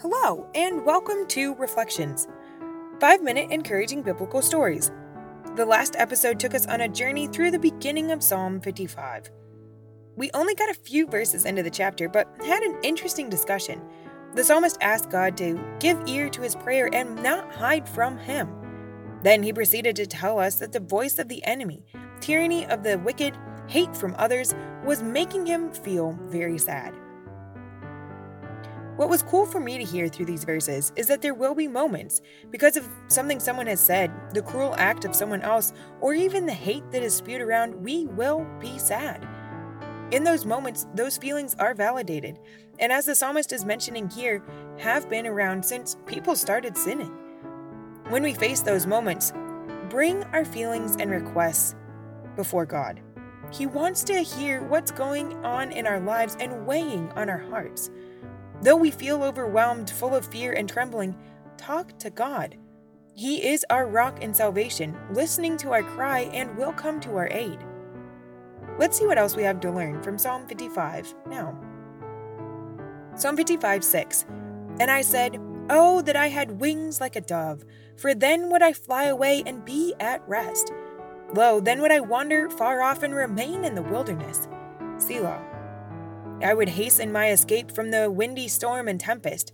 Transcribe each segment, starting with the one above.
Hello, and welcome to Reflections, five minute encouraging biblical stories. The last episode took us on a journey through the beginning of Psalm 55. We only got a few verses into the chapter, but had an interesting discussion. The psalmist asked God to give ear to his prayer and not hide from him. Then he proceeded to tell us that the voice of the enemy, tyranny of the wicked, hate from others, was making him feel very sad. What was cool for me to hear through these verses is that there will be moments, because of something someone has said, the cruel act of someone else, or even the hate that is spewed around, we will be sad. In those moments, those feelings are validated, and as the psalmist is mentioning here, have been around since people started sinning. When we face those moments, bring our feelings and requests before God. He wants to hear what's going on in our lives and weighing on our hearts. Though we feel overwhelmed, full of fear and trembling, talk to God. He is our rock and salvation, listening to our cry and will come to our aid. Let's see what else we have to learn from Psalm 55 now. Psalm 55 6. And I said, Oh, that I had wings like a dove, for then would I fly away and be at rest. Lo, then would I wander far off and remain in the wilderness. Selah. I would hasten my escape from the windy storm and tempest.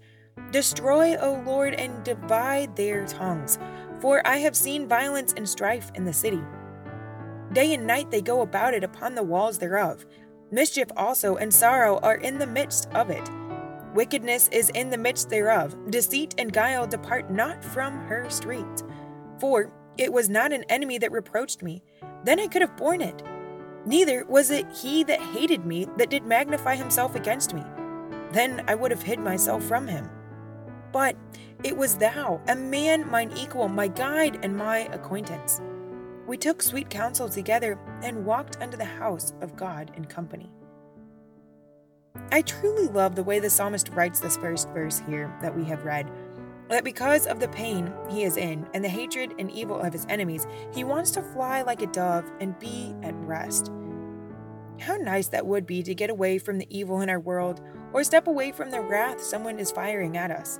Destroy, O Lord, and divide their tongues, for I have seen violence and strife in the city. Day and night they go about it upon the walls thereof. Mischief also and sorrow are in the midst of it. Wickedness is in the midst thereof. Deceit and guile depart not from her streets. For it was not an enemy that reproached me, then I could have borne it. Neither was it he that hated me that did magnify himself against me. Then I would have hid myself from him. But it was thou, a man mine equal, my guide and my acquaintance. We took sweet counsel together and walked unto the house of God in company. I truly love the way the psalmist writes this first verse here that we have read. That because of the pain he is in and the hatred and evil of his enemies, he wants to fly like a dove and be at rest. How nice that would be to get away from the evil in our world or step away from the wrath someone is firing at us.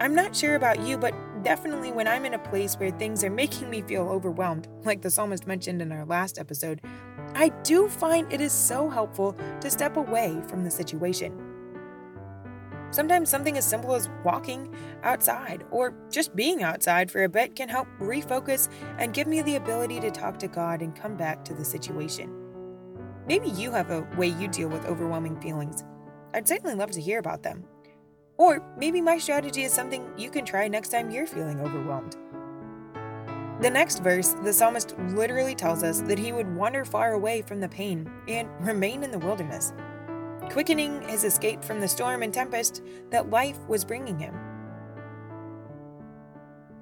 I'm not sure about you, but definitely when I'm in a place where things are making me feel overwhelmed, like the psalmist mentioned in our last episode, I do find it is so helpful to step away from the situation. Sometimes something as simple as walking outside or just being outside for a bit can help refocus and give me the ability to talk to God and come back to the situation. Maybe you have a way you deal with overwhelming feelings. I'd certainly love to hear about them. Or maybe my strategy is something you can try next time you're feeling overwhelmed. The next verse, the psalmist literally tells us that he would wander far away from the pain and remain in the wilderness quickening his escape from the storm and tempest that life was bringing him.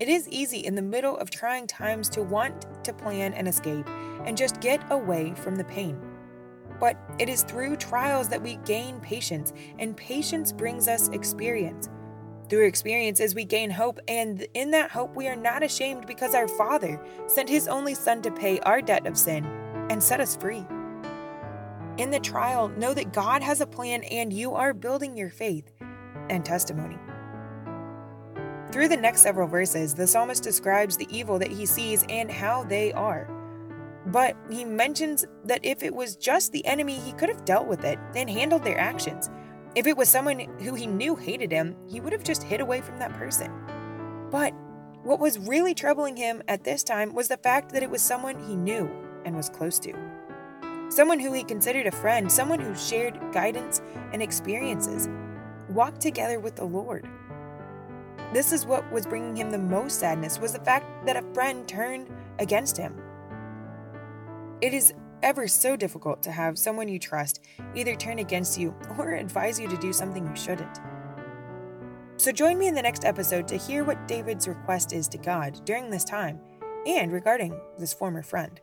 It is easy in the middle of trying times to want to plan an escape and just get away from the pain. But it is through trials that we gain patience, and patience brings us experience. Through experiences, we gain hope, and in that hope, we are not ashamed because our Father sent His only Son to pay our debt of sin and set us free. In the trial, know that God has a plan and you are building your faith and testimony. Through the next several verses, the psalmist describes the evil that he sees and how they are. But he mentions that if it was just the enemy, he could have dealt with it and handled their actions. If it was someone who he knew hated him, he would have just hid away from that person. But what was really troubling him at this time was the fact that it was someone he knew and was close to someone who he considered a friend, someone who shared guidance and experiences, walked together with the Lord. This is what was bringing him the most sadness was the fact that a friend turned against him. It is ever so difficult to have someone you trust either turn against you or advise you to do something you shouldn't. So join me in the next episode to hear what David's request is to God during this time and regarding this former friend.